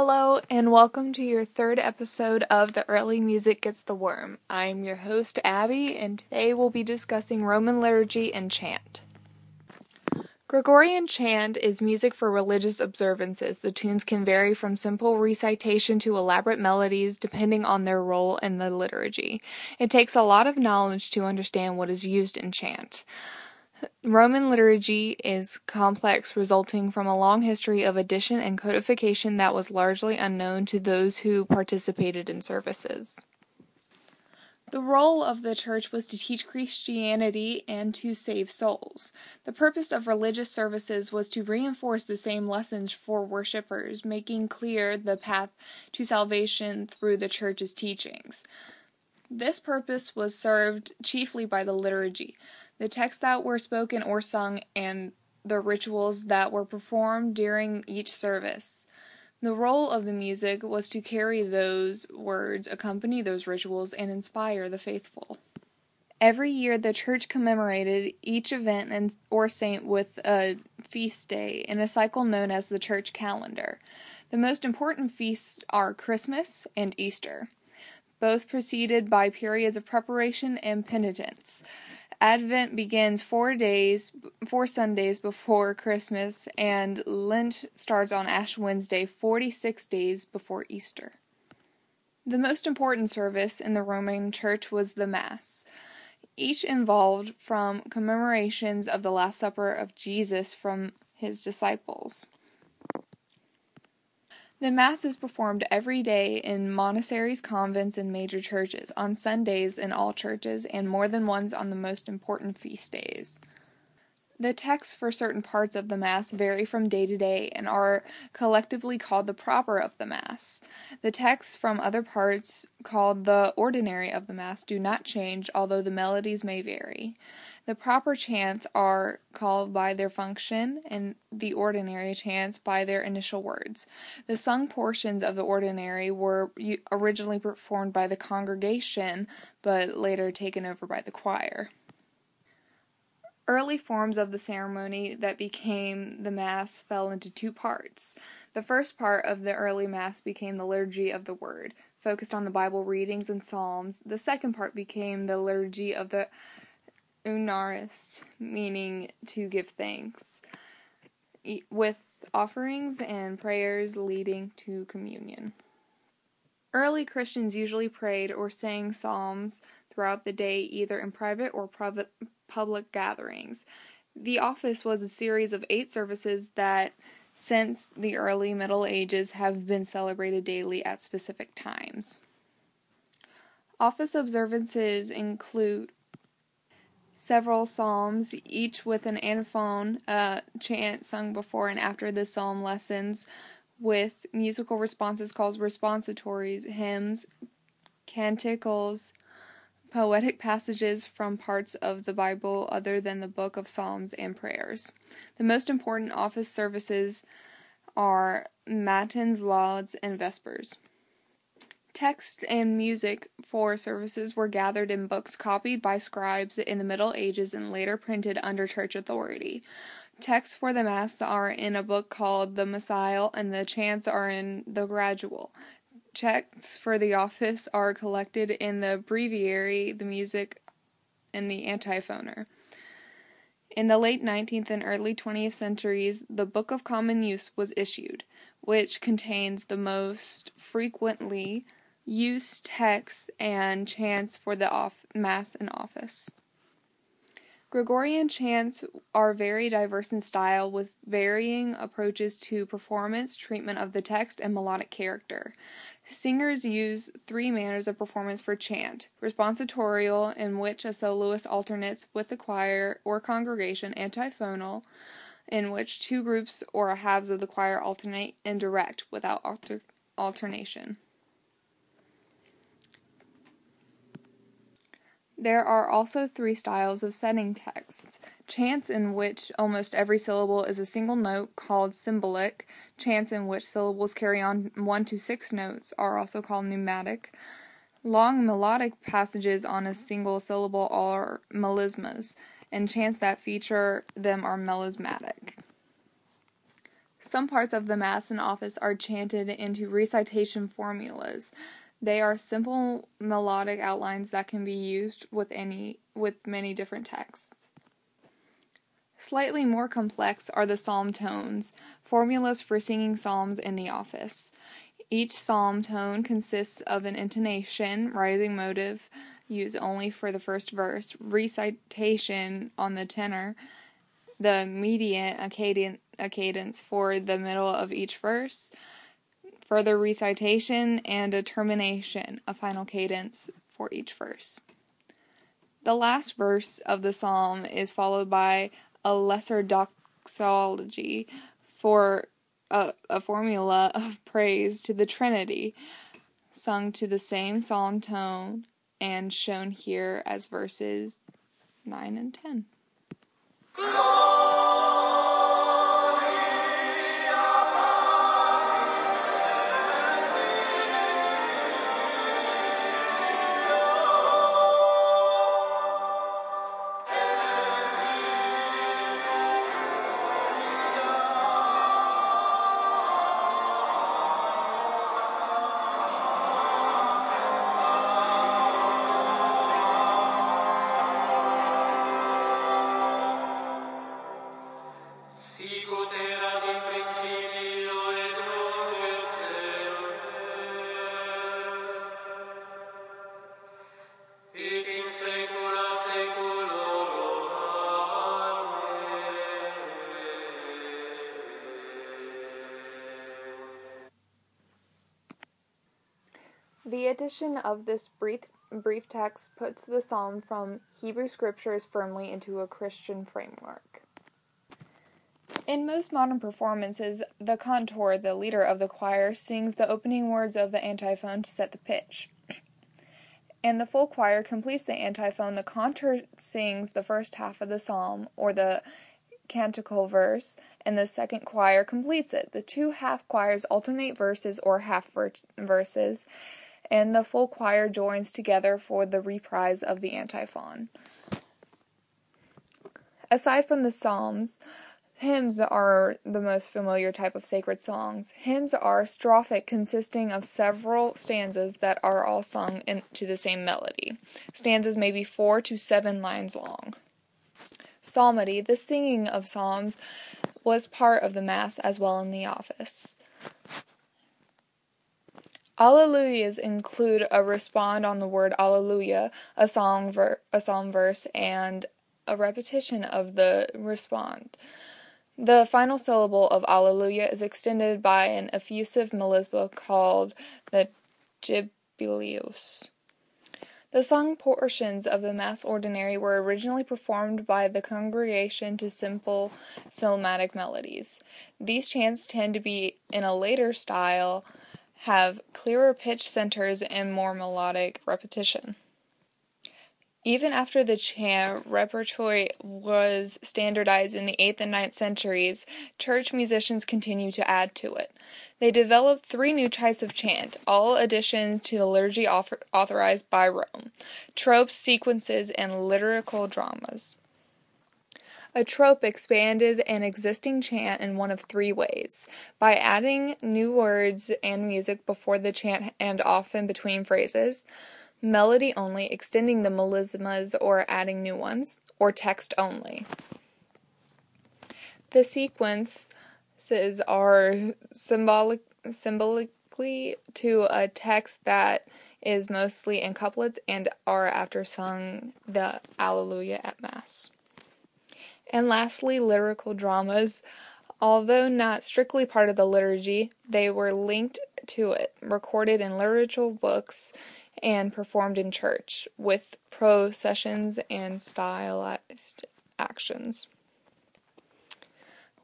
Hello, and welcome to your third episode of The Early Music Gets the Worm. I'm your host, Abby, and today we'll be discussing Roman liturgy and chant. Gregorian chant is music for religious observances. The tunes can vary from simple recitation to elaborate melodies depending on their role in the liturgy. It takes a lot of knowledge to understand what is used in chant. Roman liturgy is complex, resulting from a long history of addition and codification that was largely unknown to those who participated in services. The role of the church was to teach Christianity and to save souls. The purpose of religious services was to reinforce the same lessons for worshippers, making clear the path to salvation through the church's teachings. This purpose was served chiefly by the liturgy the texts that were spoken or sung, and the rituals that were performed during each service. The role of the music was to carry those words, accompany those rituals, and inspire the faithful. Every year, the church commemorated each event and or saint with a feast day in a cycle known as the church calendar. The most important feasts are Christmas and Easter, both preceded by periods of preparation and penitence. Advent begins four days, four Sundays before Christmas, and Lent starts on Ash Wednesday, 46 days before Easter. The most important service in the Roman Church was the Mass. Each involved from commemorations of the Last Supper of Jesus from his disciples. The Mass is performed every day in monasteries, convents, and major churches, on Sundays in all churches, and more than once on the most important feast days. The texts for certain parts of the Mass vary from day to day and are collectively called the proper of the Mass. The texts from other parts, called the ordinary of the Mass, do not change, although the melodies may vary. The proper chants are called by their function, and the ordinary chants by their initial words. The sung portions of the ordinary were originally performed by the congregation, but later taken over by the choir. Early forms of the ceremony that became the Mass fell into two parts. The first part of the early Mass became the Liturgy of the Word, focused on the Bible readings and Psalms. The second part became the Liturgy of the Eucharist, meaning to give thanks, with offerings and prayers leading to communion. Early Christians usually prayed or sang psalms throughout the day, either in private or public gatherings. The office was a series of eight services that, since the early Middle Ages, have been celebrated daily at specific times. Office observances include several psalms, each with an antiphon, uh, chant sung before and after the psalm lessons, with musical responses called responsitories, hymns, canticles, poetic passages from parts of the Bible other than the book of Psalms, and prayers. The most important office services are Matins, Lauds, and Vespers. Text and music for services were gathered in books copied by scribes in the Middle Ages and later printed under church authority. Texts for the Mass are in a book called the Missal, and the chants are in the Gradual. Texts for the office are collected in the Breviary, the music, and the Antiphoner. In the late 19th and early 20th centuries, the Book of Common Use was issued, which contains the most frequently use texts and chants for the off- Mass and office. Gregorian chants are very diverse in style, with varying approaches to performance, treatment of the text, and melodic character. Singers use three manners of performance for chant responsatorial, in which a soloist alternates with the choir or congregation, antiphonal, in which two groups or halves of the choir alternate, and direct, without alter- alternation. There are also three styles of setting texts: chants in which almost every syllable is a single note, called syllabic; chants in which syllables carry on one to six notes are also called neumatic; long melodic passages on a single syllable are melismas; and chants that feature them are melismatic. Some parts of the Mass and Office are chanted into recitation formulas. They are simple melodic outlines that can be used with any with many different texts. Slightly more complex are the psalm tones, formulas for singing psalms in the office. Each psalm tone consists of an intonation, rising motive used only for the first verse, recitation on the tenor, the cadence, a cadence for the middle of each verse, further recitation, and a termination, a final cadence for each verse. The last verse of the psalm is followed by a lesser doxology for a, a formula of praise to the Trinity, sung to the same psalm tone and shown here as verses 9 and 10. The addition of this brief, brief text puts the psalm from Hebrew scriptures firmly into a Christian framework. In most modern performances, the cantor, the leader of the choir, sings the opening words of the antiphon to set the pitch. And the full choir completes the antiphon. The cantor sings the first half of the psalm, or the canticle verse, and the second choir completes it. The two half choirs alternate verses or half ver- verses and the full choir joins together for the reprise of the antiphon. Aside from the Psalms, hymns are the most familiar type of sacred songs. Hymns are strophic, consisting of several stanzas that are all sung into the same melody. Stanzas may be four to seven lines long. Psalmody, the singing of psalms, was part of the Mass as well in the office. Alleluias include a respond on the word Alleluia, a song ver- a psalm verse, and a repetition of the respond. The final syllable of Alleluia is extended by an effusive melisma called the Jubilus. The sung portions of the Mass Ordinary were originally performed by the congregation to simple cymatic melodies. These chants tend to be in a later style have clearer pitch centers and more melodic repetition. Even after the chant repertoire was standardized in the 8th and 9th centuries, church musicians continued to add to it. They developed three new types of chant, all additions to the liturgy authorized by Rome tropes, sequences, and liturgical dramas. A trope expanded an existing chant in one of three ways by adding new words and music before the chant and often between phrases, melody only, extending the melismas or adding new ones, or text only. The sequences are syllabic, syllabically to a text that is mostly in couplets and are after sung the Alleluia at Mass. And lastly, lyrical dramas. Although not strictly part of the liturgy, they were linked to it, recorded in liturgical books, and performed in church with processions and stylized actions.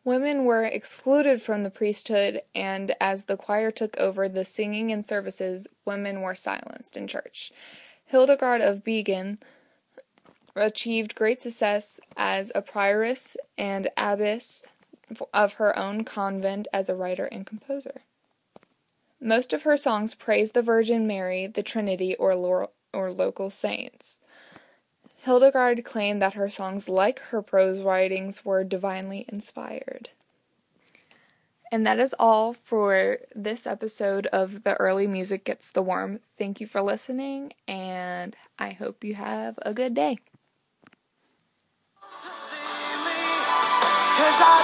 Women were excluded from the priesthood, and as the choir took over the singing and services, women were silenced in church. Hildegard of Bingen achieved great success as a prioress and abbess of her own convent as a writer and composer. Most of her songs praise the Virgin Mary, the Trinity, or, lo- or local saints. Hildegard claimed that her songs, like her prose writings, were divinely inspired. And that is all for this episode of The Early Music Gets the Worm. Thank you for listening, and I hope you have a good day. Cause I